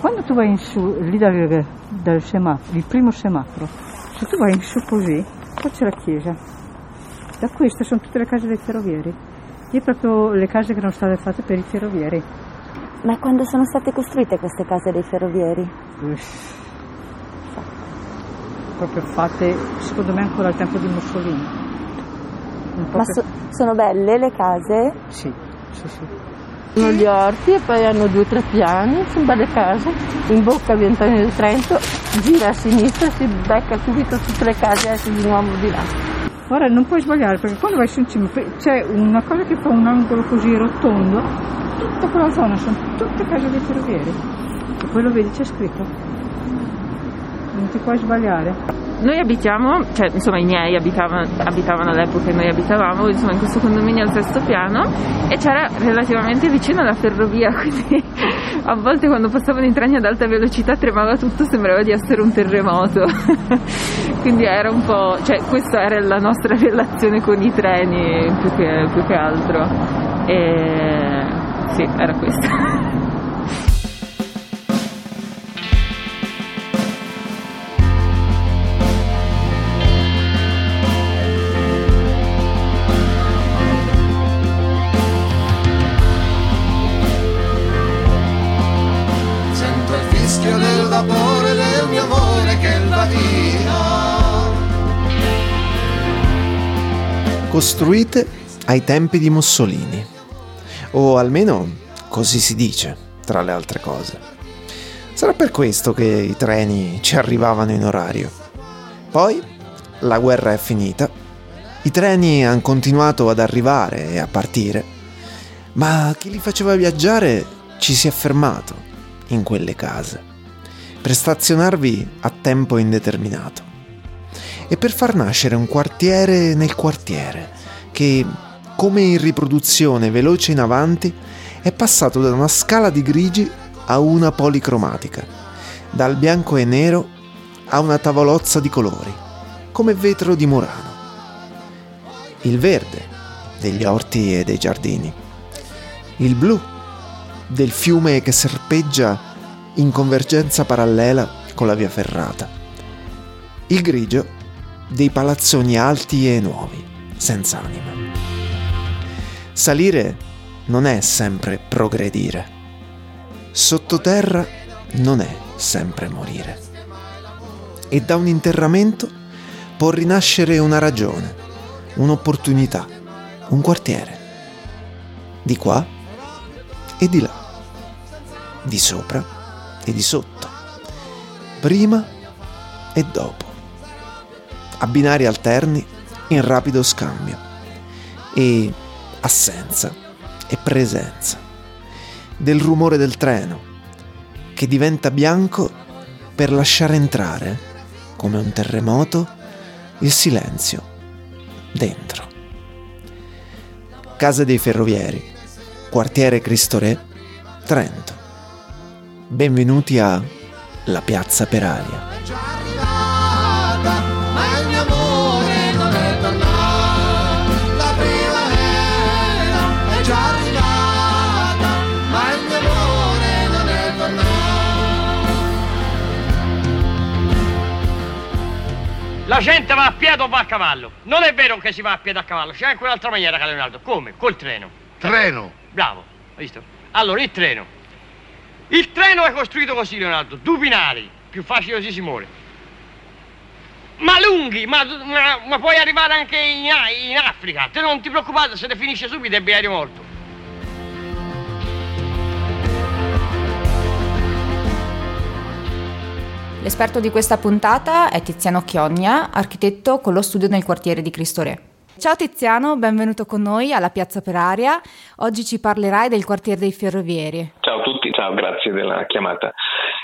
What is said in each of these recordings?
quando tu vai in su, lì dal, dal semaforo, il primo semaforo, se tu vai in su così, poi c'è la chiesa. Da queste sono tutte le case dei ferrovieri. E proprio le case che erano state fatte per i ferrovieri. Ma quando sono state costruite queste case dei ferrovieri? Uff. Proprio fatte, secondo me, ancora al tempo di Mussolini. Ma so, sono belle le case? Sì, sì, sì. Hanno gli orti e poi hanno due o tre piani, sono belle case. In bocca via Antonio del Trento, gira a sinistra, si becca subito tutte le case e di nuovo di là. Ora non puoi sbagliare perché quando vai su in cima c'è una cosa che fa un angolo così rotondo, tutta quella zona sono tutte case dei ferrovieri. E poi lo vedi c'è scritto non ti puoi sbagliare. Noi abitiamo, cioè insomma i miei abitavano, abitavano all'epoca e noi abitavamo insomma, in questo condominio al sesto piano e c'era relativamente vicino alla ferrovia, quindi a volte quando passavano i treni ad alta velocità tremava tutto, sembrava di essere un terremoto. quindi era un po', cioè questa era la nostra relazione con i treni più che, più che altro. E sì, era questa. costruite ai tempi di Mussolini, o almeno così si dice, tra le altre cose. Sarà per questo che i treni ci arrivavano in orario. Poi la guerra è finita, i treni hanno continuato ad arrivare e a partire, ma chi li faceva viaggiare ci si è fermato in quelle case per stazionarvi a tempo indeterminato e per far nascere un quartiere nel quartiere che, come in riproduzione veloce in avanti, è passato da una scala di grigi a una policromatica, dal bianco e nero a una tavolozza di colori, come vetro di Murano. Il verde degli orti e dei giardini, il blu del fiume che serpeggia in convergenza parallela con la via ferrata, il grigio dei palazzoni alti e nuovi, senza anima. Salire non è sempre progredire. Sottoterra non è sempre morire. E da un interramento può rinascere una ragione, un'opportunità, un quartiere. Di qua e di là, di sopra e di sotto, prima e dopo a binari alterni in rapido scambio e assenza e presenza del rumore del treno che diventa bianco per lasciare entrare, come un terremoto, il silenzio dentro. Casa dei Ferrovieri, quartiere Cristo Re, Trento. Benvenuti a La Piazza per Aria. Gente va a piedi o va a cavallo. Non è vero che si va a piedi a cavallo, c'è anche un'altra maniera, caro Leonardo. Come? Col treno. Treno? Bravo, hai visto? Allora, il treno. Il treno è costruito così, Leonardo, due binari, più facile così si muore. Ma lunghi, ma, ma, ma puoi arrivare anche in, in, Africa. Te non ti preoccupare, se ne finisce subito è binario morto. L'esperto di questa puntata è Tiziano Chiogna, architetto con lo studio nel quartiere di Cristo Re. Ciao Tiziano, benvenuto con noi alla Piazza per Aria. Oggi ci parlerai del quartiere dei ferrovieri. Ciao a tutti, ciao, grazie della chiamata.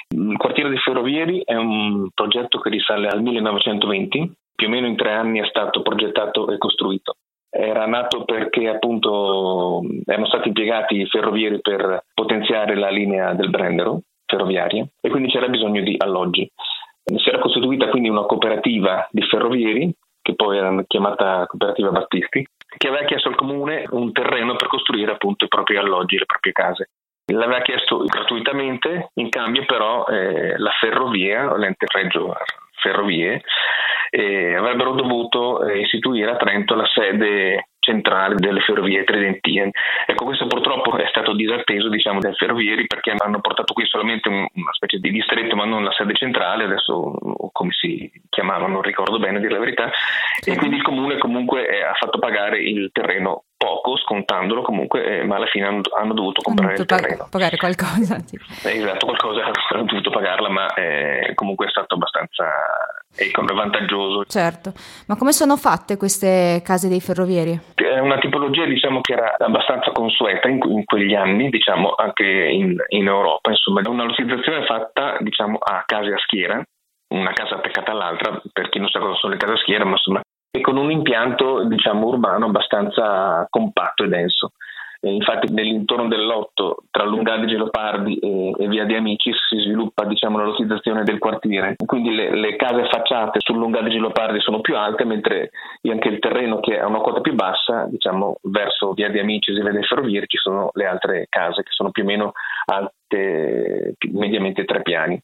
Il quartiere dei ferrovieri è un progetto che risale al 1920, più o meno in tre anni è stato progettato e costruito. Era nato perché appunto erano stati impiegati i ferrovieri per potenziare la linea del Brennero, ferroviaria e quindi c'era bisogno di alloggi. Si era costituita quindi una cooperativa di ferrovieri, che poi era chiamata Cooperativa Battisti, che aveva chiesto al comune un terreno per costruire appunto i propri alloggi, le proprie case. L'aveva chiesto gratuitamente, in cambio però eh, la ferrovia, l'ente Reggio Ferrovie, eh, avrebbero dovuto eh, istituire a Trento la sede centrale delle ferrovie tridentine. Ecco, questo purtroppo è stato disatteso diciamo, dai ferrovieri perché hanno portato qui solamente una specie di distretto ma non la sede centrale, adesso come si chiamava non ricordo bene a dire la verità, e quindi il comune comunque eh, ha fatto pagare il terreno poco, scontandolo comunque, eh, ma alla fine hanno, hanno dovuto comprare hanno il terreno. pagare qualcosa. Sì. Esatto, qualcosa hanno dovuto pagarla, ma eh, comunque è stato abbastanza ecco, vantaggioso. Certo, ma come sono fatte queste case dei ferrovieri? È una tipologia diciamo che era abbastanza consueta in, in quegli anni, diciamo anche in, in Europa, insomma, una localizzazione fatta diciamo a case a schiera, una casa attaccata all'altra, per chi non sa cosa sono le case a schiera, ma insomma e con un impianto diciamo urbano abbastanza compatto e denso. E infatti nell'intorno dell'otto tra Lungadige Leopardi e, e, Via di Amicis si sviluppa diciamo, la localizzazione del quartiere, quindi le, le case affacciate sul Lungadige Leopardi sono più alte mentre anche il terreno che ha una quota più bassa, diciamo verso Via di Amicis e Via dei Ferrovieri ci sono le altre case che sono più o meno alte mediamente tre piani.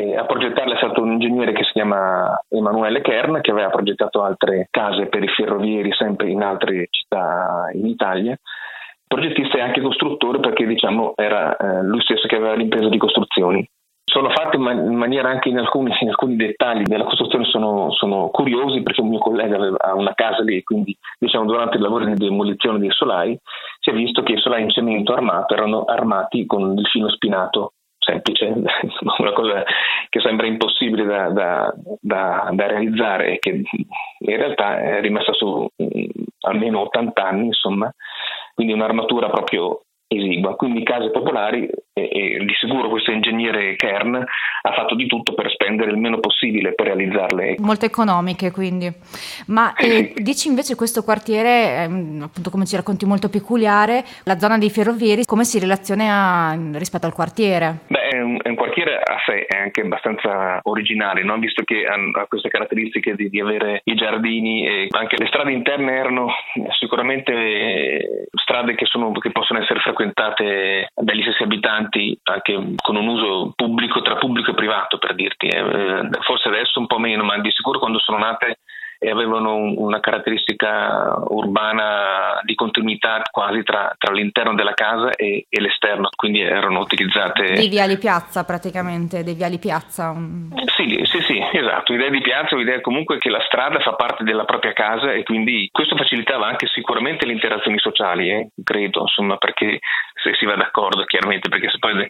E a progettarla è stato un ingegnere che si chiama Emanuele Kern, che aveva progettato altre case per i ferrovieri sempre in altre città in Italia. Progettista e anche costruttore perché diciamo, era eh, lui stesso che aveva l'impresa di costruzioni. Sono fatte in, man- in maniera anche in alcuni, in alcuni, dettagli della costruzione sono, sono, curiosi perché un mio collega aveva una casa lì quindi diciamo, durante il lavoro di demolizione dei solai si è visto che i solai in cemento armato erano armati con il filo spinato semplice, una cosa che sembra impossibile da, da, da, da, realizzare e che in realtà è rimasta su mm, almeno 80 anni, insomma, quindi un'armatura proprio esigua. Quindi case popolari e, e, di sicuro questo ingegnere Kern ha fatto di tutto per spendere il meno possibile per realizzarle. Molto economiche quindi. Ma eh, dici invece questo quartiere, eh, appunto come ci racconti, molto peculiare, la zona dei ferrovieri, come si relaziona rispetto al quartiere? Beh, è un, è un quartiere a sé, è anche abbastanza originale, no? visto che ha, queste caratteristiche di, di, avere i giardini e anche le strade interne erano sicuramente strade che, sono, che possono essere frequentate dagli stessi abitanti anche con un uso pubblico tra pubblico e privato per dirti, eh. forse adesso un po' meno, ma di sicuro quando sono nate e avevano una caratteristica urbana di continuità quasi tra, tra l'interno della casa e, e, l'esterno, quindi erano utilizzate... Dei viali piazza praticamente, dei viali piazza. Sì, sì, sì, esatto, idea di piazza, l'idea comunque che la strada fa parte della propria casa e quindi questo facilitava anche sicuramente le interazioni sociali, eh, credo, insomma, perché se si va d'accordo chiaramente, perché se poi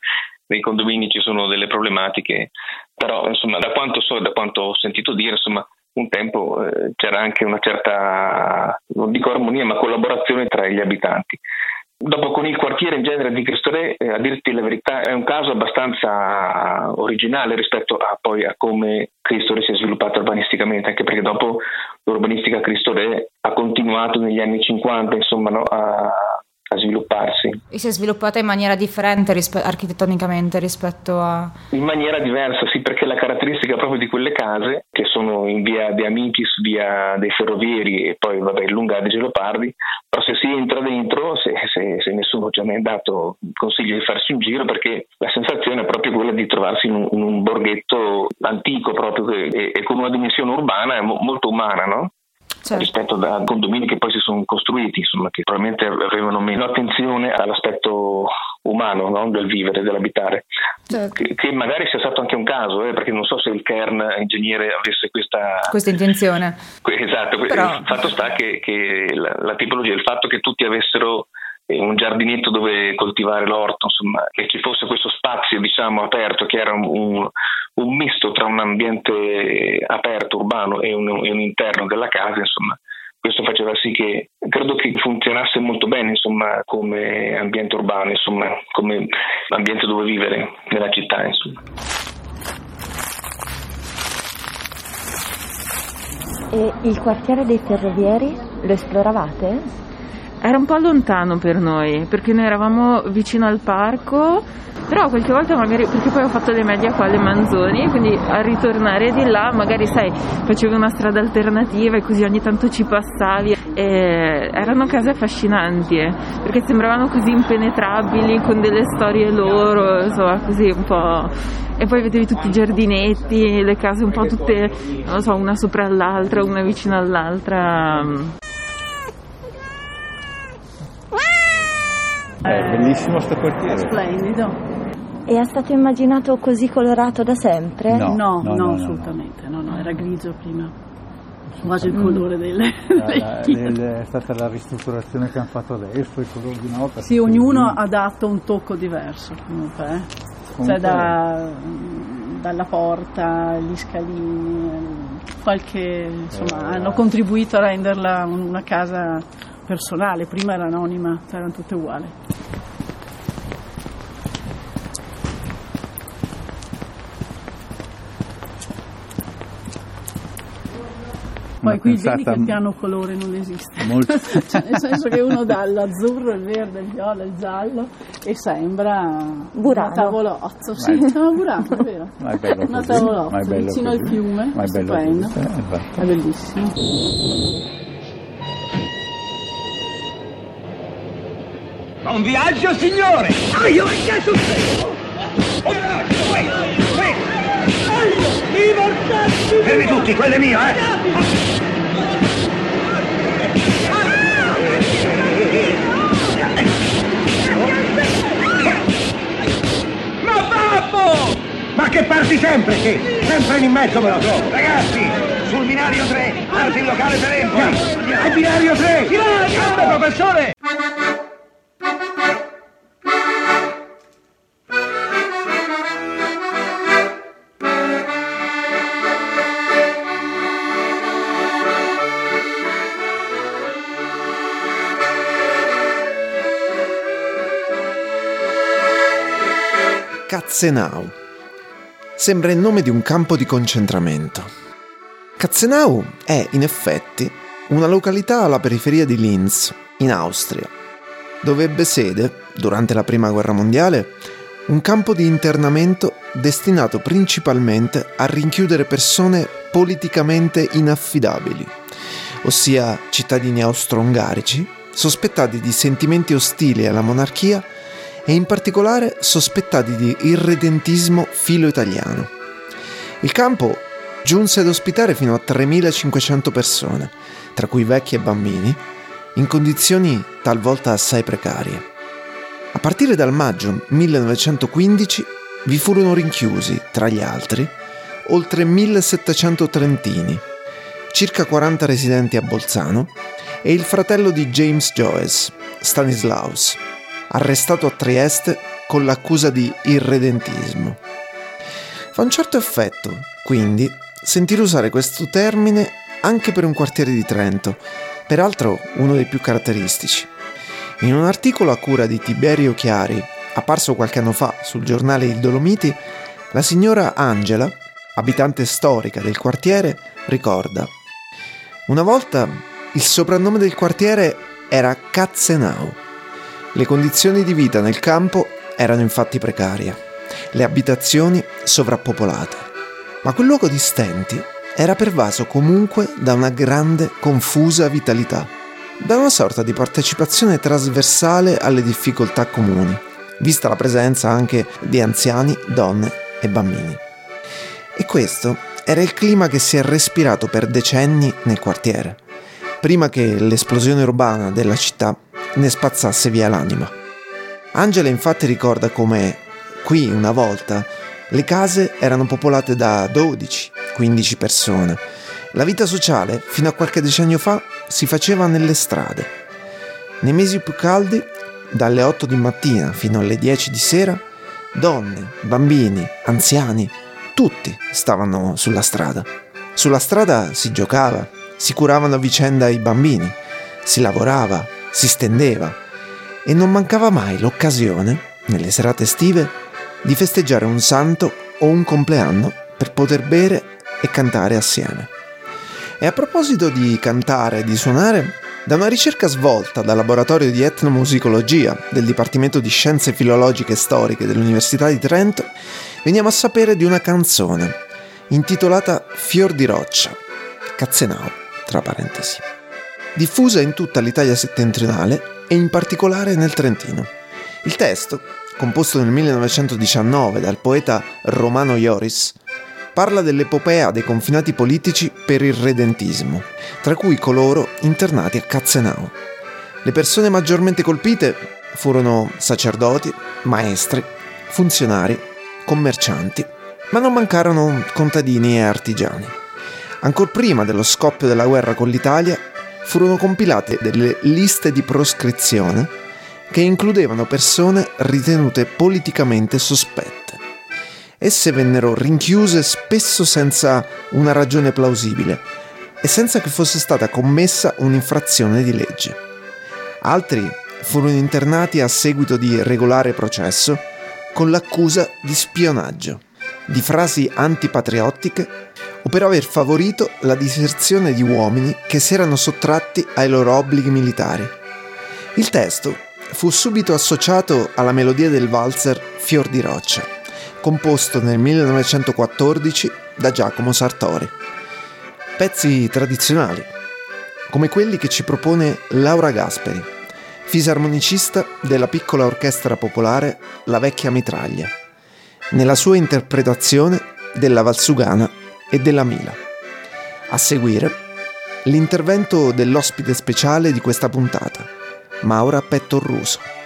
nei condomini ci sono delle problematiche, però insomma da quanto so e da quanto ho sentito dire, insomma un tempo eh, c'era anche una certa, non dico armonia, ma collaborazione tra gli abitanti. Dopo con il quartiere in genere di Cristore, eh, a dirti la verità, è un caso abbastanza originale rispetto a, poi a come Cristore si è sviluppato urbanisticamente, anche perché dopo l'urbanistica Cristore ha continuato negli anni 50 insomma, no, a, a svilupparsi. E si è sviluppata in maniera differente rispe- architettonicamente rispetto a... In maniera diversa, sì, perché la caratteristica proprio di quelle case, che sono in via De Amicis, via dei Ferrovieri e poi vabbè Lunga dei Gelopardi, però se si entra dentro, se, se, se nessuno ci ha mai dato consiglio di farsi un giro, perché la sensazione è proprio quella di trovarsi in un, in un borghetto antico proprio e, e, con una dimensione urbana molto umana, no? Certo. rispetto a condomini che poi si sono costruiti, insomma, che probabilmente avevano meno attenzione all'aspetto umano no? del vivere, dell'abitare. Certo. Che, che, magari sia stato anche un caso, eh, perché non so se il Kern ingegnere avesse questa, questa intenzione. Esatto, Però... il fatto sta che, che la, la tipologia, il fatto che tutti avessero un giardinetto dove coltivare l'orto, insomma, che ci fosse questo spazio diciamo aperto che era un, un misto tra un ambiente aperto urbano e un, e un, interno della casa, insomma, questo faceva sì che credo che funzionasse molto bene insomma, come ambiente urbano, insomma, come ambiente dove vivere nella città. Insomma. E il quartiere dei ferrovieri lo esploravate? Era un po' lontano per noi perché noi eravamo vicino al parco però qualche volta magari, perché poi ho fatto le medie qua alle Manzoni, quindi a ritornare di là magari sai, facevi una strada alternativa e così ogni tanto ci passavi e erano case affascinanti eh, perché sembravano così impenetrabili con delle storie loro, insomma così un po' e poi vedevi tutti i giardinetti, le case un po' tutte, non so, una sopra l'altra, una vicino all'altra. È bellissimo sto quartiere. Splendido. E è stato immaginato così colorato da sempre? No, No, no, no, assolutamente, no, no, era grigio prima. Quasi il colore delle, La- delle la- chiese. le- è stata la ristrutturazione che hanno fatto adesso, il colore di nota. Sì, ognuno ha dato un tocco diverso comunque, eh. Cioè Comunque- da, dalla porta, gli scalini, qualche, insomma, Eh, hanno contribuito a renderla un- una casa personale, prima era anonima, erano tutte uguali. Poi qui vedi che il piano colore non esiste. molto- Cioè, nel senso che uno dà l'azzurro, il verde, il viola, il giallo e sembra Burano. una tavolozzo. Sì, Ma- sembra Burano, è vero. Ma è bello Una così, tavolozzo ma è bello vicino al così. fiume, Ma è bello stupendo. così, eh, esatto. È bellissimo. Buon viaggio, signore! Ah, io che succede? Fermi tutti, quello è mio, eh! Ma babbo! Ma che parti sempre, che? Sempre in mezzo me lo trovo! Ragazzi, sul binario 3, parti il locale per Empoli! Al binario 3! Grande, professore! Katzenau. Sembra il nome di un campo di concentramento. Katzenau è, in effetti, una località alla periferia di Linz, in Austria, dove ebbe sede, durante la Prima Guerra Mondiale, un campo di internamento destinato principalmente a rinchiudere persone politicamente inaffidabili, ossia cittadini austro-ungarici, sospettati di sentimenti ostili alla monarchia e in particolare sospettati di irredentismo filo-italiano. Il campo giunse ad ospitare fino a 3.500 persone, tra cui vecchi e bambini, in condizioni talvolta assai precarie. A partire dal maggio 1915 vi furono rinchiusi, tra gli altri, oltre 1700 trentini, circa 40 residenti a Bolzano e il fratello di James Joyce, Stanislaus, arrestato a Trieste con l'accusa di irredentismo. Fa un certo effetto, quindi, sentire usare questo termine anche per un quartiere di Trento, peraltro uno dei più caratteristici. In un articolo a cura di Tiberio Chiari, apparso qualche anno fa sul giornale Il Dolomiti, la signora Angela, abitante storica del quartiere, ricorda Una volta il soprannome del quartiere era Katzenau. Le condizioni di vita nel campo erano infatti precarie, le abitazioni sovrappopolate, ma quel luogo di stenti era pervaso comunque da una grande, confusa vitalità, da una sorta di partecipazione trasversale alle difficoltà comuni, vista la presenza anche di anziani, donne e bambini. E questo era il clima che si è respirato per decenni nel quartiere, prima che l'esplosione urbana della città ne spazzasse via l'anima. Angela infatti ricorda come qui una volta le case erano popolate da 12-15 persone. La vita sociale, fino a qualche decennio fa, si faceva nelle strade. Nei mesi più caldi, dalle 8 di mattina fino alle 10 di sera, donne, bambini, anziani, tutti stavano sulla strada. Sulla strada si giocava, si curavano a vicenda i bambini, si lavorava, si stendeva e non mancava mai l'occasione, nelle serate estive, di festeggiare un santo o un compleanno per poter bere e cantare assieme. E a proposito di cantare e di suonare, Da una ricerca svolta dal laboratorio di etnomusicologia del Dipartimento di Scienze Filologiche e Storiche dell'Università di Trento, veniamo a sapere di una canzone intitolata Fior di roccia, Cazzenao, tra parentesi, diffusa in tutta l'Italia settentrionale e in particolare nel Trentino. Il testo, composto nel 1919 dal poeta Romano Ioris, parla dell'epopea dei confinati politici per il redentismo, tra cui coloro internati a Cazzenao. Le persone maggiormente colpite furono sacerdoti, maestri, funzionari, commercianti, ma non mancarono contadini e artigiani. Ancor prima dello scoppio della guerra con l'Italia furono compilate delle liste di proscrizione che includevano persone ritenute politicamente sospette. Esse vennero rinchiuse spesso senza una ragione plausibile e senza che fosse stata commessa un'infrazione di legge. Altri furono internati a seguito di regolare processo con l'accusa di spionaggio, di frasi antipatriottiche o per aver favorito la diserzione di uomini che si erano sottratti ai loro obblighi militari. Il testo fu subito associato alla melodia del valzer Fior di roccia, composto nel 1914 da Giacomo Sartori. Pezzi tradizionali, come quelli che ci propone Laura Gasperi, fisarmonicista della piccola orchestra popolare La Vecchia Mitraglia, nella sua interpretazione della Valsugana e della Mila. A seguire, l'intervento dell'ospite speciale di questa puntata, Maura Pettorruso.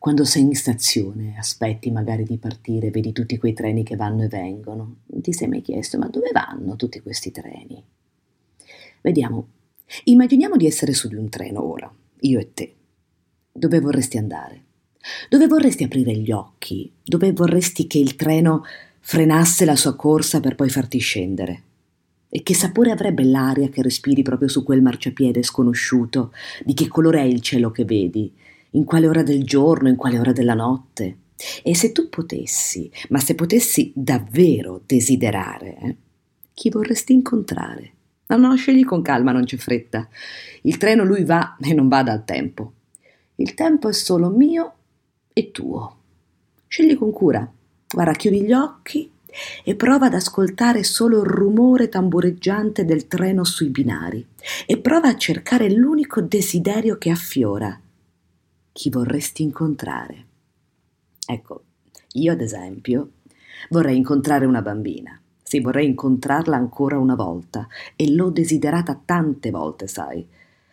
Quando sei in stazione, aspetti magari di partire, vedi tutti quei treni che vanno e vengono, ti sei mai chiesto ma dove vanno tutti questi treni? Vediamo, immaginiamo di essere su di un treno ora, io e te. Dove vorresti andare? Dove vorresti aprire gli occhi? Dove vorresti che il treno frenasse la sua corsa per poi farti scendere? E che sapore avrebbe l'aria che respiri proprio su quel marciapiede sconosciuto? Di che colore è il cielo che vedi? In quale ora del giorno, in quale ora della notte? E se tu potessi, ma se potessi davvero desiderare, eh, chi vorresti incontrare? No, no, scegli con calma, non c'è fretta. Il treno lui va e non va dal tempo. Il tempo è solo mio e tuo. Scegli con cura. Guarda, chiudi gli occhi e prova ad ascoltare solo il rumore tambureggiante del treno sui binari e prova a cercare l'unico desiderio che affiora. Chi vorresti incontrare? Ecco, io ad esempio vorrei incontrare una bambina. Sì, vorrei incontrarla ancora una volta e l'ho desiderata tante volte, sai.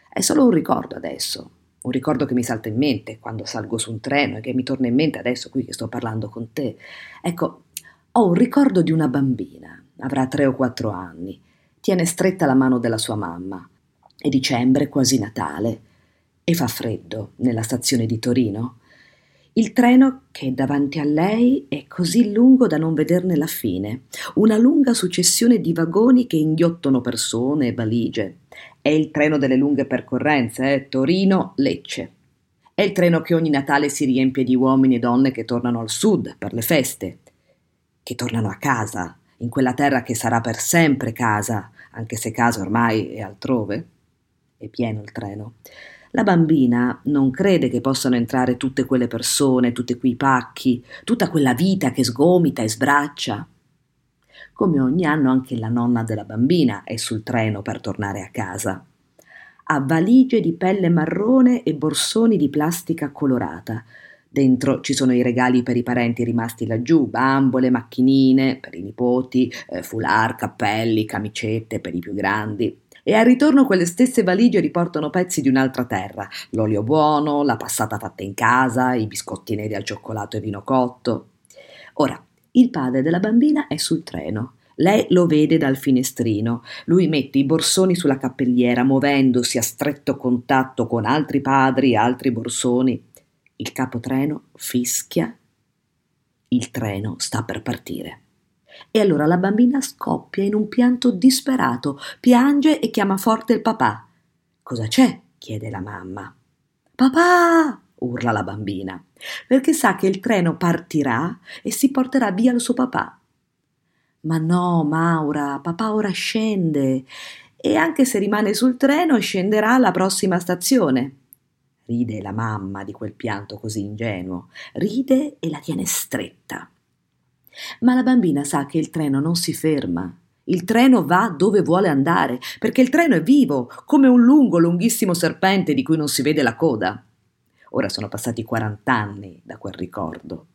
È solo un ricordo adesso, un ricordo che mi salta in mente quando salgo su un treno e che mi torna in mente adesso qui che sto parlando con te. Ecco, Ho un ricordo di una bambina, avrà tre o quattro anni, tiene stretta la mano della sua mamma. È dicembre, quasi Natale, e fa freddo nella stazione di Torino. Il treno che è davanti a lei è così lungo da non vederne la fine, una lunga successione di vagoni che inghiottono persone e valigie. È il treno delle lunghe percorrenze, eh? Torino-Lecce. È il treno che ogni Natale si riempie di uomini e donne che tornano al sud per le feste, che tornano a casa, in quella terra che sarà per sempre casa, anche se casa ormai è altrove. È pieno il treno. La bambina non crede che possano entrare tutte quelle persone, tutti quei pacchi, tutta quella vita che sgomita e sbraccia. Come ogni anno anche la nonna della bambina è sul treno per tornare a casa. Ha valigie di pelle marrone e borsoni di plastica colorata. Dentro ci sono i regali per i parenti rimasti laggiù, bambole, macchinine per i nipoti, eh, foulard, cappelli, camicette per i più grandi e al ritorno quelle stesse valigie riportano pezzi di un'altra terra, l'olio buono, la passata fatta in casa, i biscotti neri al cioccolato e vino cotto. Ora, il padre della bambina è sul treno. Lei lo vede dal finestrino. Lui mette i borsoni sulla cappelliera, muovendosi a stretto contatto con altri padri altri borsoni. Il capotreno fischia. Il treno sta per partire. E allora la bambina scoppia in un pianto disperato, piange e chiama forte il papà. Cosa c'è? chiede la mamma. Papà! urla la bambina, perché sa che il treno partirà e si porterà via il suo papà. Ma no, Maura, papà ora scende e anche se rimane sul treno scenderà alla prossima stazione. Ride la mamma di quel pianto così ingenuo, ride e la tiene stretta. Ma la bambina sa che il treno non si ferma. Il treno va dove vuole andare, perché il treno è vivo, come un lungo, lunghissimo serpente di cui non si vede la coda. Ora sono passati 40 anni da quel ricordo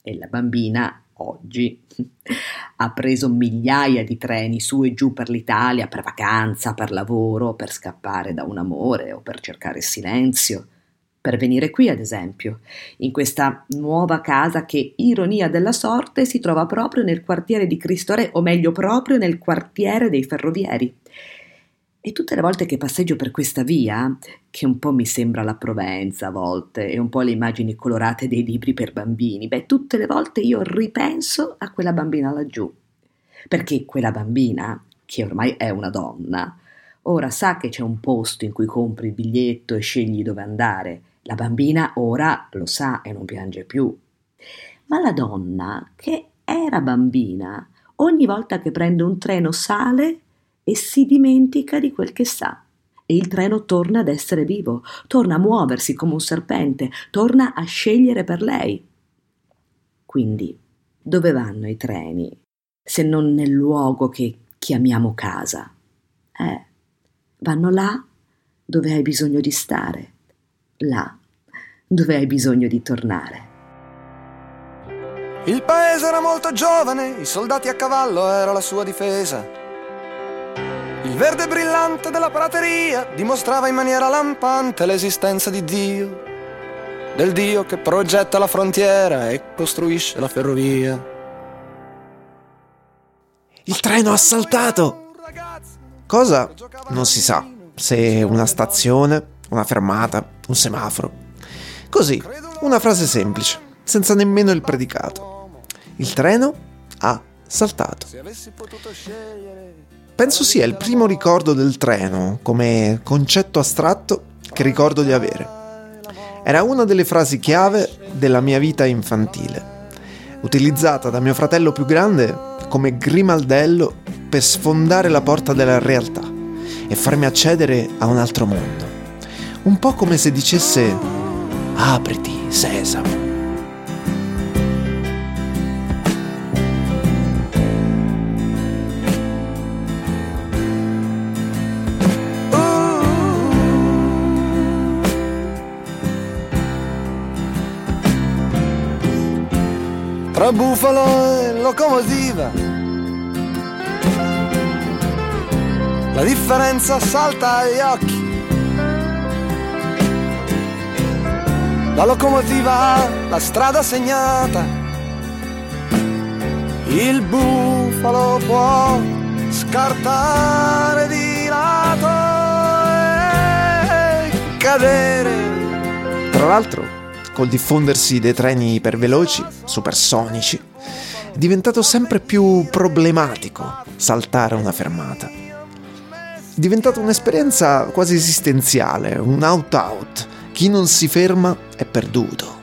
e la bambina oggi ha preso migliaia di treni su e giù per l'Italia, per vacanza, per lavoro, per scappare da un amore o per cercare silenzio per venire qui, ad esempio, in questa nuova casa che, ironia della sorte, si trova proprio nel quartiere di Cristo Re, o meglio proprio nel quartiere dei ferrovieri. E tutte le volte che passeggio per questa via, che un po' mi sembra la Provenza a volte, e un po' le immagini colorate dei libri per bambini, beh, tutte le volte io ripenso a quella bambina laggiù. Perché quella bambina, che ormai è una donna, ora sa che c'è un posto in cui compri il biglietto e scegli dove andare, la bambina ora lo sa e non piange più. Ma la donna, che era bambina, ogni volta che prende un treno sale e si dimentica di quel che sa. E il treno torna ad essere vivo, torna a muoversi come un serpente, torna a scegliere per lei. Quindi, dove vanno i treni, se non nel luogo che chiamiamo casa? Eh, vanno là dove hai bisogno di stare là dove hai bisogno di tornare. Il paese era molto giovane, i soldati a cavallo era la sua difesa. Il verde brillante della prateria dimostrava in maniera lampante l'esistenza di Dio, del Dio che progetta la frontiera e costruisce la ferrovia. Il treno ha saltato! Cosa? Non si sa. Se una stazione, una fermata, un semaforo. Così, una frase semplice, senza nemmeno il predicato. Il treno ha saltato. Penso sia il primo ricordo del treno come concetto astratto che ricordo di avere. Era una delle frasi chiave della mia vita infantile, utilizzata da mio fratello più grande come grimaldello per sfondare la porta della realtà e farmi accedere a un altro mondo un po' come se dicesse apriti, sesamo. tra bufalo e locomotiva. La differenza salta agli occhi. La locomotiva la strada segnata, il bufalo può scartare di lato e cadere. Tra l'altro, col diffondersi dei treni iperveloci, supersonici, è diventato sempre più problematico saltare una fermata. È diventata un'esperienza quasi esistenziale, un out-out. Chi non si ferma è perduto.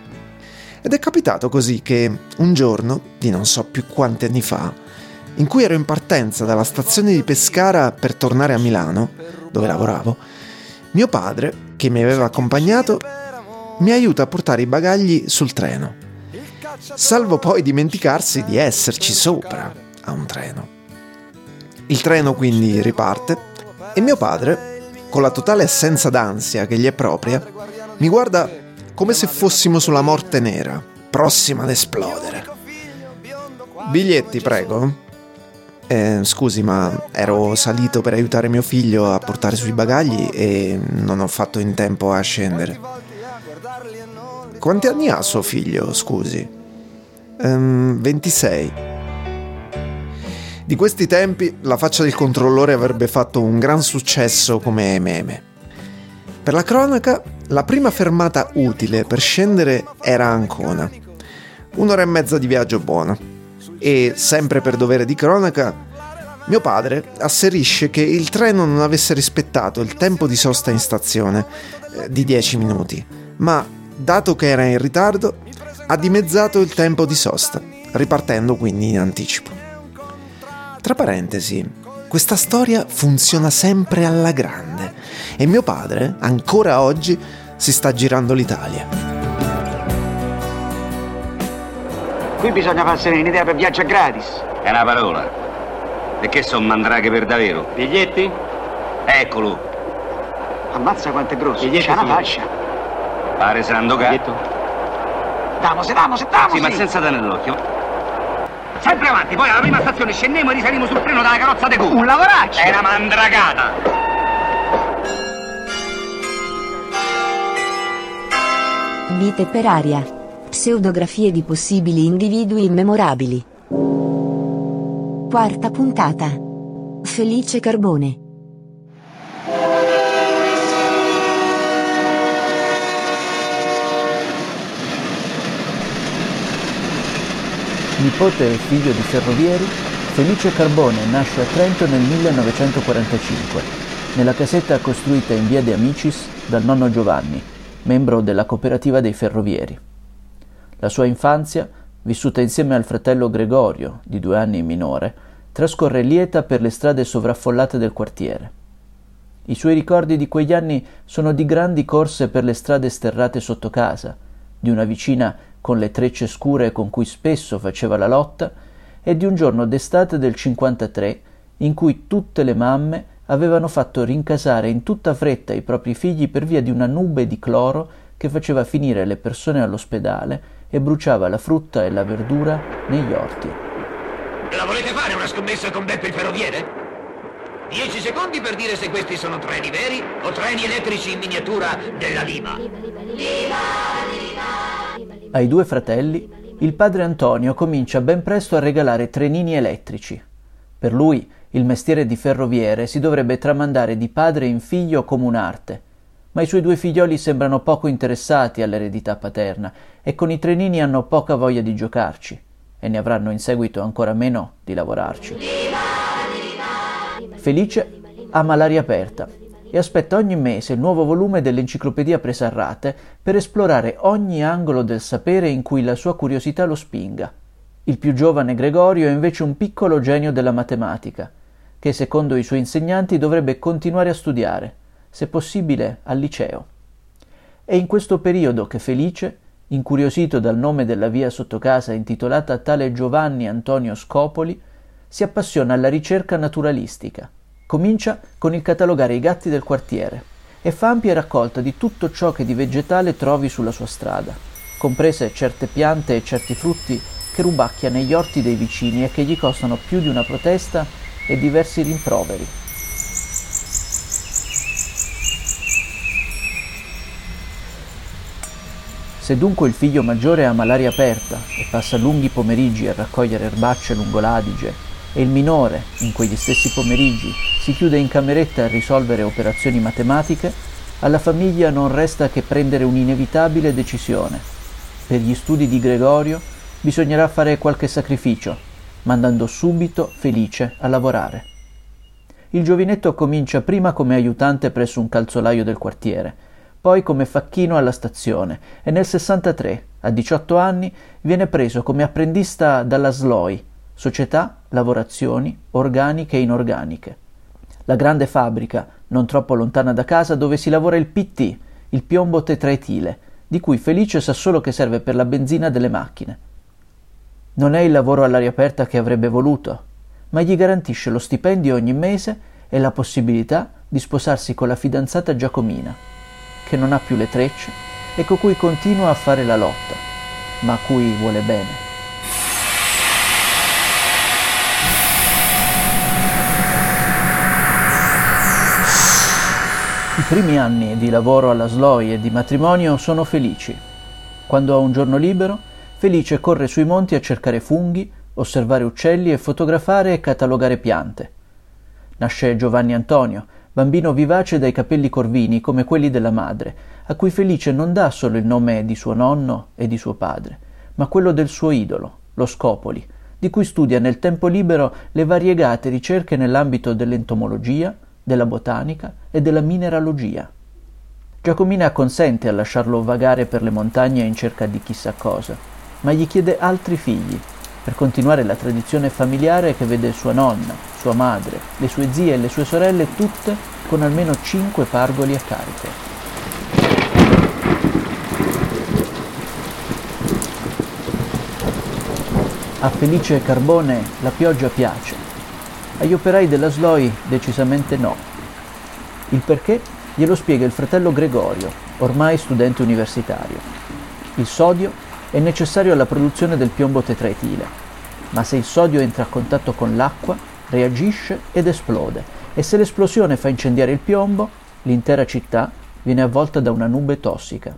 Ed è capitato così che un giorno, di non so più quanti anni fa, in cui ero in partenza dalla stazione di Pescara per tornare a Milano, dove lavoravo, mio padre, che mi aveva accompagnato, mi aiuta a portare i bagagli sul treno, salvo poi dimenticarsi di esserci sopra a un treno. Il treno quindi riparte e mio padre, con la totale assenza d'ansia che gli è propria, mi guarda come se fossimo sulla morte nera, prossima ad esplodere. Biglietti, prego. Eh, scusi, ma ero salito per aiutare mio figlio a portare sui bagagli e non ho fatto in tempo a scendere. Quanti anni ha suo figlio, scusi? Um, 26. Di questi tempi la faccia del controllore avrebbe fatto un gran successo come meme. Per la cronaca, la prima fermata utile per scendere era Ancona. Un'ora e mezza di viaggio buono. E, sempre per dovere di cronaca, mio padre asserisce che il treno non avesse rispettato il tempo di sosta in stazione eh, di 10 minuti, ma, dato che era in ritardo, ha dimezzato il tempo di sosta, ripartendo quindi in anticipo. Tra parentesi, questa storia funziona sempre alla grande e mio padre, ancora oggi, si sta girando l'Italia. Qui bisogna farsene un'idea per viaggio gratis. È una parola. E che sono mandraghe per davvero? Biglietti? Eccolo. Ammazza quanto è grosso. Biglietti, C'è una signore. fascia. Pare Sandoka. Damose, damose, damose. Sì, ma senza dare nell'occhio. Sempre avanti, poi alla prima stazione scendiamo e risalimo sul treno dalla carrozza de Cuba. Un lavoraccio. È una mandragata. Vite per aria. Pseudografie di possibili individui immemorabili. Quarta puntata. Felice Carbone. Nipote e figlio di ferrovieri, Felice Carbone nasce a Trento nel 1945, nella casetta costruita in via De Amicis dal nonno Giovanni, membro della cooperativa dei ferrovieri. La sua infanzia, vissuta insieme al fratello Gregorio, di due anni minore, trascorre lieta per le strade sovraffollate del quartiere. I suoi ricordi di quegli anni sono di grandi corse per le strade sterrate sotto casa, di una vicina con le trecce scure con cui spesso faceva la lotta, e di un giorno d'estate del 53 in cui tutte le mamme avevano fatto rincasare in tutta fretta i propri figli per via di una nube di cloro che faceva finire le persone all'ospedale e bruciava la frutta e la verdura negli orti. La volete fare una scommessa con Beppe il ferroviere? Dieci secondi per dire se questi sono treni veri o treni elettrici in miniatura della Lima. Ai due fratelli, il padre Antonio comincia ben presto a regalare trenini elettrici. Per lui il mestiere di ferroviere si dovrebbe tramandare di padre in figlio come un'arte, ma i suoi due figlioli sembrano poco interessati all'eredità paterna e con i trenini hanno poca voglia di giocarci e ne avranno in seguito ancora meno di lavorarci. Felice ama l'aria aperta e aspetta ogni mese il nuovo volume dell'enciclopedia Presarrate per esplorare ogni angolo del sapere in cui la sua curiosità lo spinga. Il più giovane Gregorio è invece un piccolo genio della matematica, che secondo i suoi insegnanti dovrebbe continuare a studiare, se possibile al liceo. È in questo periodo che Felice, incuriosito dal nome della via sotto casa intitolata tale Giovanni Antonio Scopoli, si appassiona alla ricerca naturalistica. Comincia con il catalogare i gatti del quartiere e fa ampia raccolta di tutto ciò che di vegetale trovi sulla sua strada, comprese certe piante e certi frutti che rubacchia negli orti dei vicini e che gli costano più di una protesta e diversi rimproveri. Se dunque il figlio maggiore ama l'aria aperta e passa lunghi pomeriggi a raccogliere erbacce lungo l'Adige, e il minore, in quegli stessi pomeriggi, si chiude in cameretta a risolvere operazioni matematiche, alla famiglia non resta che prendere un'inevitabile decisione. Per gli studi di Gregorio bisognerà fare qualche sacrificio, mandando subito Felice a lavorare. Il giovinetto comincia prima come aiutante presso un calzolaio del quartiere, poi come facchino alla stazione e nel 63, a 18 anni, viene preso come apprendista dalla SLOI, Società Lavorazioni Organiche e Inorganiche. La grande fabbrica, non troppo lontana da casa, dove si lavora il PT, il piombo tetraetile, di cui Felice sa solo che serve per la benzina delle macchine. Non è il lavoro all'aria aperta che avrebbe voluto, ma gli garantisce lo stipendio ogni mese e la possibilità di sposarsi con la fidanzata Giacomina, che non ha più le trecce e con cui continua a fare la lotta, ma a cui vuole bene. I primi anni di lavoro alla SLOI e di matrimonio sono felici. Quando ha un giorno libero, Felice corre sui monti a cercare funghi, osservare uccelli e fotografare e catalogare piante. Nasce Giovanni Antonio, bambino vivace dai capelli corvini come quelli della madre, a cui Felice non dà solo il nome di suo nonno e di suo padre, ma quello del suo idolo, lo Scopoli, di cui studia nel tempo libero le variegate ricerche nell'ambito dell'entomologia, della botanica e della mineralogia. Giacomina consente a lasciarlo vagare per le montagne in cerca di chissà cosa, ma gli chiede altri figli, per continuare la tradizione familiare che vede sua nonna, sua madre, le sue zie e le sue sorelle tutte con almeno cinque pargoli a carico. A Felice Carbone la pioggia piace agli operai della SLOI decisamente no. Il perché glielo spiega il fratello Gregorio, ormai studente universitario. Il sodio è necessario alla produzione del piombo tetraetile, ma se il sodio entra a contatto con l'acqua, reagisce ed esplode, e se l'esplosione fa incendiare il piombo, l'intera città viene avvolta da una nube tossica.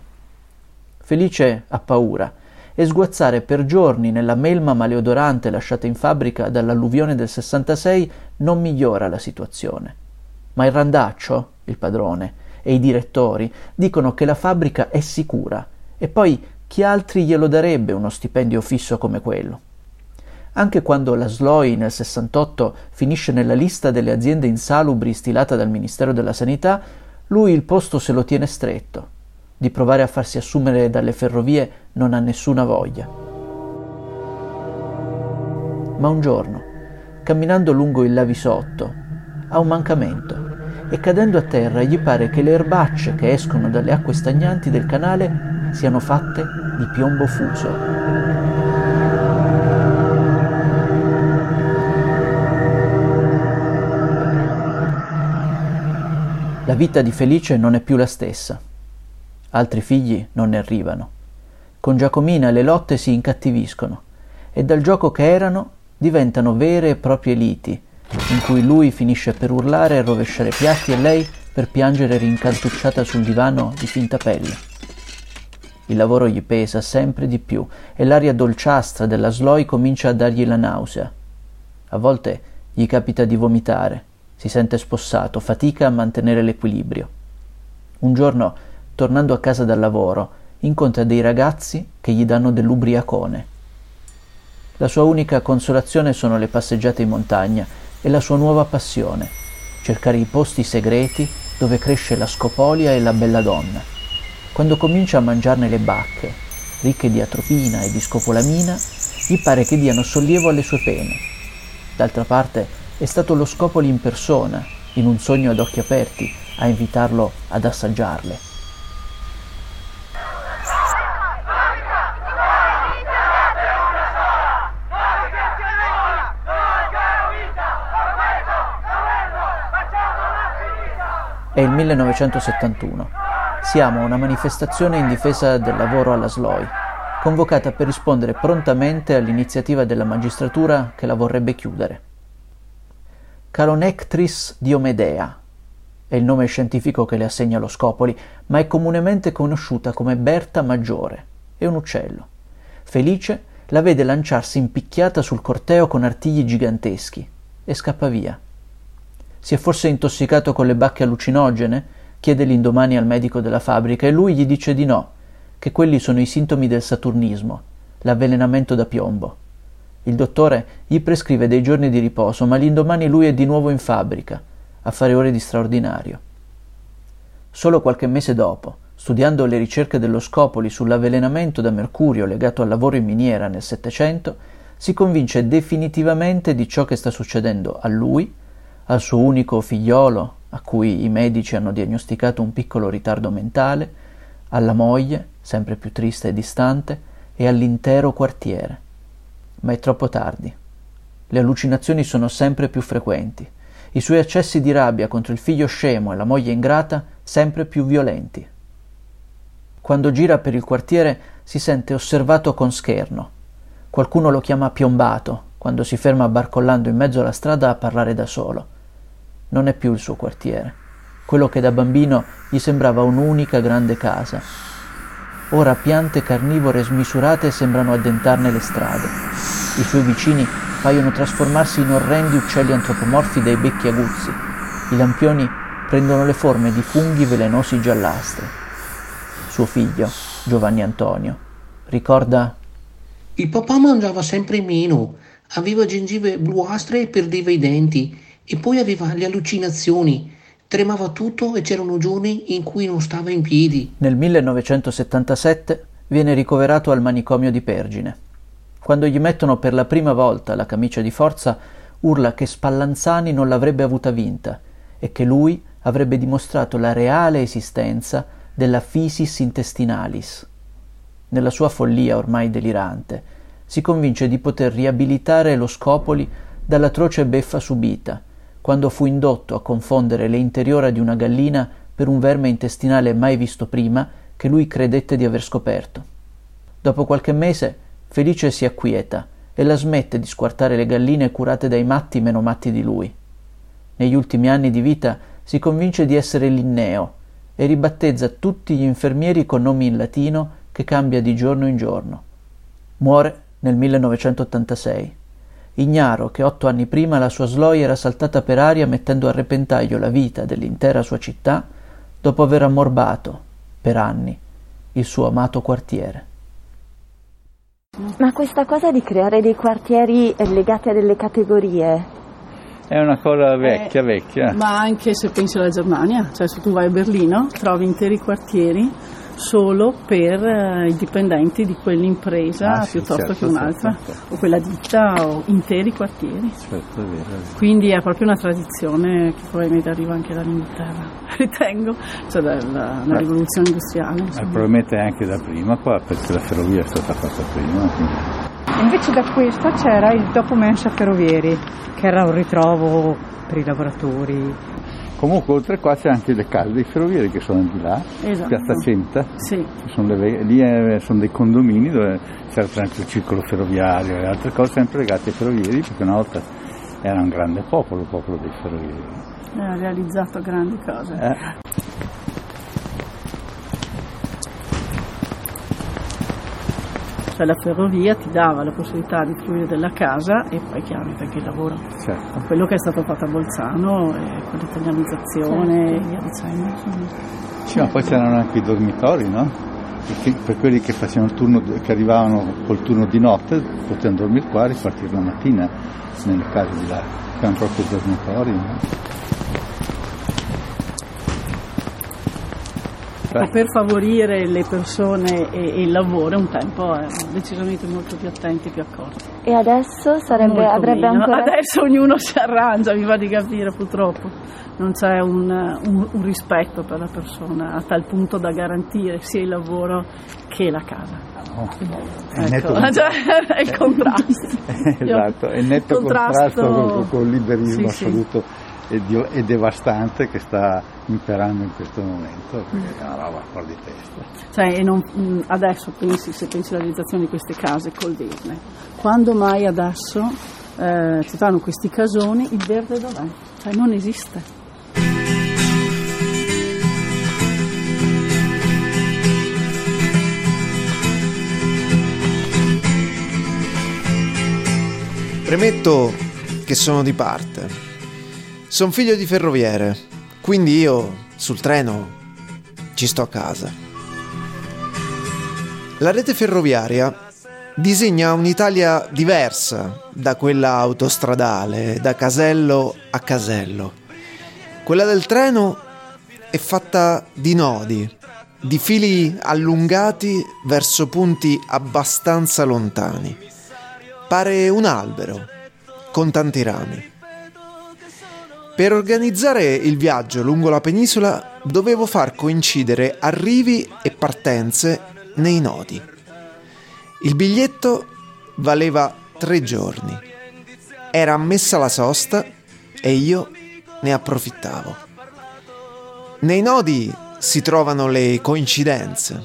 Felice ha paura e sguazzare per giorni nella melma maleodorante lasciata in fabbrica dall'alluvione del 66 non migliora la situazione. Ma il randaccio, il padrone, e i direttori dicono che la fabbrica è sicura e poi chi altri glielo darebbe uno stipendio fisso come quello? Anche quando la SLOI nel 68 finisce nella lista delle aziende insalubri stilata dal Ministero della Sanità, lui il posto se lo tiene stretto di provare a farsi assumere dalle ferrovie non ha nessuna voglia. Ma un giorno, camminando lungo il lavisotto, ha un mancamento e cadendo a terra gli pare che le erbacce che escono dalle acque stagnanti del canale siano fatte di piombo fuso. La vita di Felice non è più la stessa altri figli non ne arrivano. Con Giacomina le lotte si incattiviscono e dal gioco che erano diventano vere e proprie liti, in cui lui finisce per urlare e rovesciare piatti e lei per piangere rincantucciata sul divano di finta pelle. Il lavoro gli pesa sempre di più e l'aria dolciastra della sloi comincia a dargli la nausea. A volte gli capita di vomitare, si sente spossato, fatica a mantenere l'equilibrio. Un giorno tornando a casa dal lavoro, incontra dei ragazzi che gli danno dell'ubriacone. La sua unica consolazione sono le passeggiate in montagna e la sua nuova passione, cercare i posti segreti dove cresce la scopolia e la bella donna. Quando comincia a mangiarne le bacche, ricche di atropina e di scopolamina, gli pare che diano sollievo alle sue pene. D'altra parte è stato lo Scopoli in persona, in un sogno ad occhi aperti, a invitarlo ad assaggiarle. È il 1971. Siamo a una manifestazione in difesa del lavoro alla SLOI, convocata per rispondere prontamente all'iniziativa della magistratura che la vorrebbe chiudere. Calonectris diomedea è il nome scientifico che le assegna lo Scopoli, ma è comunemente conosciuta come Berta Maggiore. e un uccello. Felice la vede lanciarsi impicchiata sul corteo con artigli giganteschi e scappa via. Si è forse intossicato con le bacche allucinogene? Chiede l'indomani al medico della fabbrica e lui gli dice di no, che quelli sono i sintomi del saturnismo, l'avvelenamento da piombo. Il dottore gli prescrive dei giorni di riposo, ma l'indomani lui è di nuovo in fabbrica, a fare ore di straordinario. Solo qualche mese dopo, studiando le ricerche dello Scopoli sull'avvelenamento da mercurio legato al lavoro in miniera nel Settecento, si convince definitivamente di ciò che sta succedendo a lui, al suo unico figliolo, a cui i medici hanno diagnosticato un piccolo ritardo mentale, alla moglie, sempre più triste e distante, e all'intero quartiere. Ma è troppo tardi. Le allucinazioni sono sempre più frequenti, i suoi accessi di rabbia contro il figlio scemo e la moglie ingrata sempre più violenti. Quando gira per il quartiere si sente osservato con scherno. Qualcuno lo chiama piombato quando si ferma barcollando in mezzo alla strada a parlare da solo. Non è più il suo quartiere, quello che da bambino gli sembrava un'unica grande casa. Ora piante carnivore smisurate sembrano addentarne le strade. I suoi vicini paiono trasformarsi in orrendi uccelli antropomorfi dai becchi aguzzi. I lampioni prendono le forme di funghi velenosi giallastri suo figlio, Giovanni Antonio. Ricorda Il papà mangiava sempre meno, aveva gengive bluastre e perdeva i denti, e poi aveva le allucinazioni. Tremava tutto e c'erano giorni in cui non stava in piedi. Nel 1977 viene ricoverato al manicomio di Pergine. Quando gli mettono per la prima volta la camicia di forza, urla che Spallanzani non l'avrebbe avuta vinta e che lui avrebbe dimostrato la reale esistenza della physis intestinalis. Nella sua follia ormai delirante, si convince di poter riabilitare lo Scopoli dall'atroce beffa subita, quando fu indotto a confondere le interiora di una gallina per un verme intestinale mai visto prima che lui credette di aver scoperto. Dopo qualche mese Felice si acquieta e la smette di squartare le galline curate dai matti meno matti di lui. Negli ultimi anni di vita si convince di essere Linneo, e ribattezza tutti gli infermieri con nomi in latino che cambia di giorno in giorno. Muore nel 1986, ignaro che otto anni prima la sua sloia era saltata per aria mettendo a repentaglio la vita dell'intera sua città dopo aver ammorbato, per anni, il suo amato quartiere. Ma questa cosa di creare dei quartieri legati a delle categorie, è una cosa vecchia, eh, vecchia. Ma anche se pensi alla Germania, cioè se tu vai a Berlino trovi interi quartieri solo per eh, i dipendenti di quell'impresa ah, sì, piuttosto certo, che un'altra, certo, certo. o quella ditta, o interi quartieri. Certo, è vero, è vero. Quindi è proprio una tradizione che probabilmente arriva anche dall'Inghilterra, ritengo, cioè dalla, dalla rivoluzione industriale. Probabilmente anche da prima qua, perché la ferrovia è stata fatta prima. Quindi. Invece da questa c'era il dopo mensa ferrovieri, che era un ritrovo per i lavoratori. Comunque oltre qua c'è anche le case dei ferrovieri che sono di là, esatto. Piazza Centa, sì. sono le, lì è, sono dei condomini dove c'era anche il circolo ferroviario e altre cose sempre legate ai ferrovieri perché una volta era un grande popolo, il popolo dei ferrovieri. Ha realizzato grandi cose. Eh. Cioè la ferrovia ti dava la possibilità di fruire della casa e poi chiaramente anche il lavoro. Certo. Quello che è stato fatto a Bolzano e con l'italianizzazione certo. e via dicendo. Sì, ma poi c'erano anche i dormitori, no? Perché per quelli che facevano il turno, che arrivavano col turno di notte, potevano dormire qua e ripartire la mattina nelle case di là. C'erano proprio i dormitori. No? Ecco, per favorire le persone e, e, il lavoro un tempo erano decisamente molto più attenti, più accorti. E adesso sarebbe, avrebbe meno. ancora... Adesso ognuno si arrangia, mi va di capire purtroppo. Non c'è un, un, un rispetto per la persona a tal punto da garantire sia il lavoro che la casa. Oh, è, ecco, cioè, è il contrasto. esatto, è netto contrasto, contrasto con, con, il liberismo sì, assoluto. Sì e, di- e, devastante che sta imperando in questo momento, quindi mm. è una roba fuori di testa. Cioè, non, mm, adesso pensi, se pensi alla realizzazione di queste case col verde, quando mai adesso eh, ci fanno questi casoni, il verde dov'è? Cioè, non esiste. Premetto che sono di parte sono figlio di ferroviere, quindi io sul treno ci sto a casa. La rete ferroviaria disegna un'Italia diversa da quella autostradale, da casello a casello. Quella del treno è fatta di nodi, di fili allungati verso punti abbastanza lontani. Pare un albero, con tanti rami. Per organizzare il viaggio lungo la penisola dovevo far coincidere arrivi e partenze nei nodi. Il biglietto valeva tre giorni. Era ammessa la sosta e io ne approfittavo. Nei nodi si trovano le coincidenze.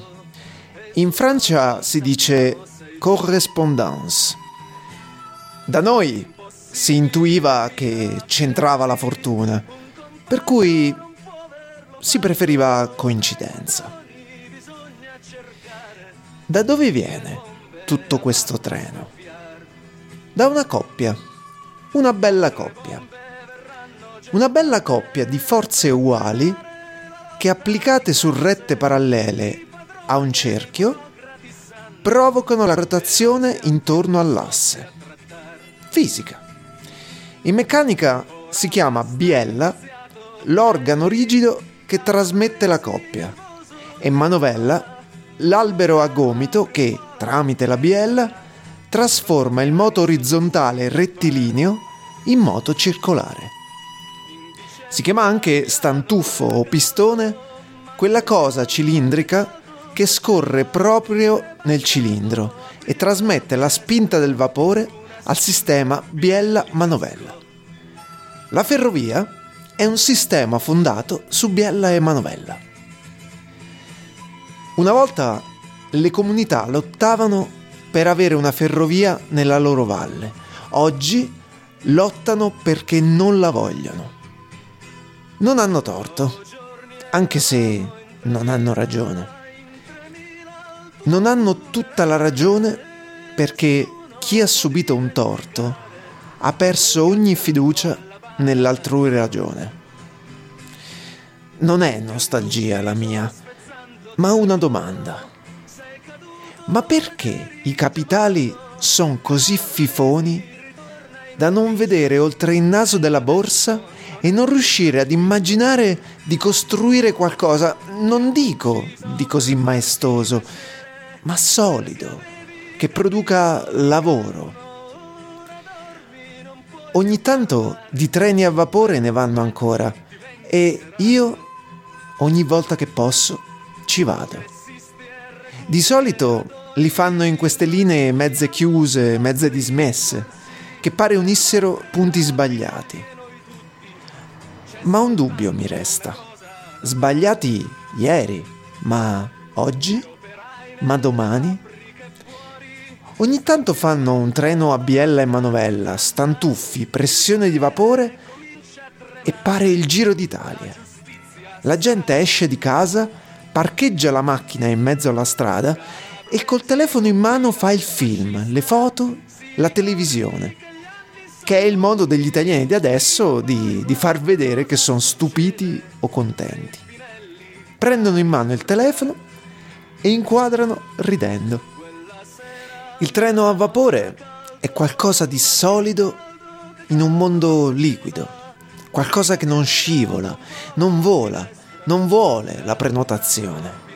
In Francia si dice correspondance. Da noi si intuiva che c'entrava la fortuna, per cui si preferiva coincidenza. Da dove viene tutto questo treno? Da una coppia, una bella coppia. Una bella coppia di forze uguali che applicate su rette parallele a un cerchio provocano la rotazione intorno all'asse. Fisica. In meccanica si chiama biella l'organo rigido che trasmette la coppia e manovella l'albero a gomito che, tramite la biella, trasforma il moto orizzontale rettilineo in moto circolare. Si chiama anche stantuffo o pistone quella cosa cilindrica che scorre proprio nel cilindro e trasmette la spinta del vapore al sistema biella-manovella. La ferrovia è un sistema fondato su biella e manovella. Una volta le comunità lottavano per avere una ferrovia nella loro valle. Oggi lottano perché non la vogliono. Non hanno torto, anche se non hanno ragione. Non hanno tutta la ragione perché chi ha subito un torto ha perso ogni fiducia nell'altrui ragione. Non è nostalgia la mia, ma una domanda. Ma perché i capitali sono così fifoni da non vedere oltre il naso della borsa e non riuscire ad immaginare di costruire qualcosa, non dico di così maestoso, ma solido, che produca lavoro. Ogni tanto di treni a vapore ne vanno ancora e io, ogni volta che posso, ci vado. Di solito li fanno in queste linee mezze chiuse, mezze dismesse, che pare unissero punti sbagliati. Ma un dubbio mi resta. Sbagliati ieri, ma oggi? Ma domani? Ogni tanto fanno un treno a biella e manovella, stantuffi, pressione di vapore e pare il giro d'Italia. La gente esce di casa, parcheggia la macchina in mezzo alla strada e col telefono in mano fa il film, le foto, la televisione, che è il modo degli italiani di adesso di, di far vedere che sono stupiti o contenti. Prendono in mano il telefono e inquadrano ridendo. Il treno a vapore è qualcosa di solido in un mondo liquido, qualcosa che non scivola, non vola, non vuole la prenotazione.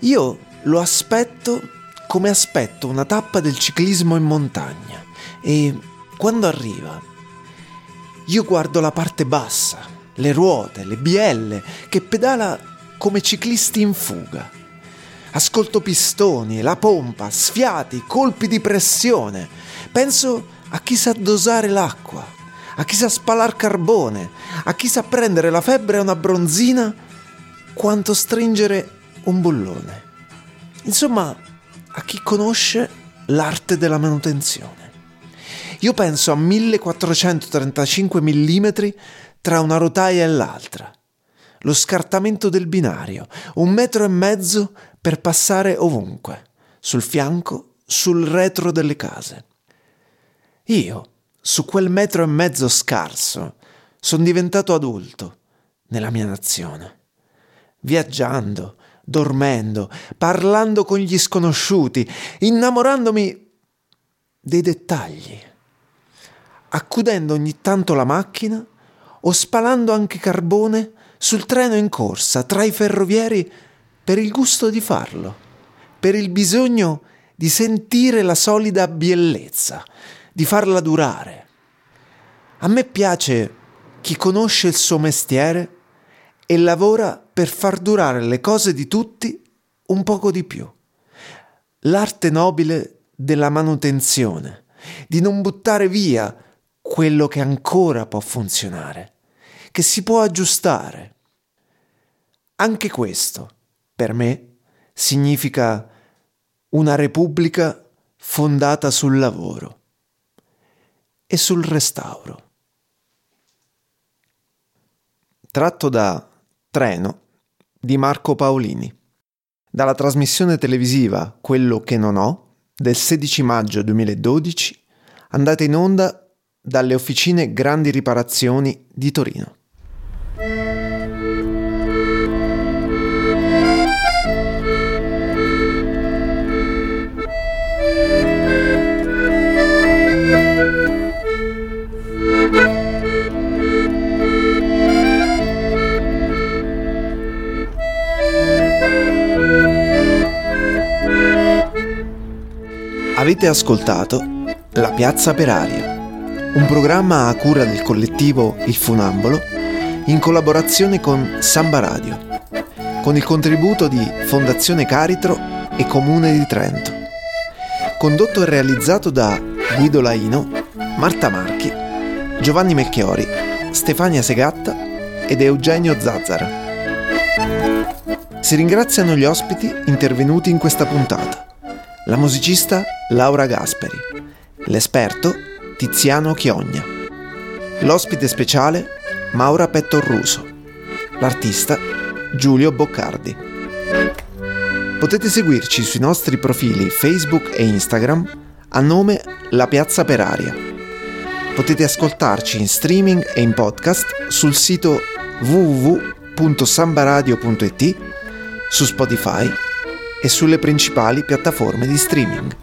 Io lo aspetto come aspetto una tappa del ciclismo in montagna e quando arriva io guardo la parte bassa, le ruote, le bielle che pedala come ciclisti in fuga Ascolto pistoni, la pompa, sfiati, colpi di pressione. Penso a chi sa dosare l'acqua, a chi sa spalar carbone, a chi sa prendere la febbre a una bronzina quanto stringere un bullone. Insomma, a chi conosce l'arte della manutenzione. Io penso a 1435 mm tra una rotaia e l'altra. Lo scartamento del binario, un metro e mezzo per passare ovunque, sul fianco, sul retro delle case. Io, su quel metro e mezzo scarso, sono diventato adulto nella mia nazione, viaggiando, dormendo, parlando con gli sconosciuti, innamorandomi dei dettagli, accudendo ogni tanto la macchina o spalando anche carbone sul treno in corsa tra i ferrovieri per il gusto di farlo, per il bisogno di sentire la solida biellezza, di farla durare. A me piace chi conosce il suo mestiere e lavora per far durare le cose di tutti un poco di più. L'arte nobile della manutenzione, di non buttare via quello che ancora può funzionare, che si può aggiustare. Anche questo, per me, significa una repubblica fondata sul lavoro e sul restauro. Tratto da Treno di Marco Paolini, dalla trasmissione televisiva Quello che non ho del 16 maggio 2012, andata in onda dalle officine Grandi Riparazioni di Torino. Avete ascoltato La Piazza per Aria, un programma a cura del collettivo Il Funambolo in collaborazione con Samba Radio, con il contributo di Fondazione Caritro e Comune di Trento. Condotto e realizzato da Guido Laino, Marta Marchi, Giovanni Melchiori, Stefania Segatta ed Eugenio Zazzara. Si ringraziano gli ospiti intervenuti in questa puntata. La musicista Laura Gasperi, l'esperto Tiziano Chiogna, l'ospite speciale Maura Pettorruso, l'artista Giulio Boccardi. Potete seguirci sui nostri profili Facebook e Instagram a nome La Piazza per Aria. Potete ascoltarci in streaming e in podcast sul sito www.sambaradio.it, su Spotify e sulle principali piattaforme di streaming.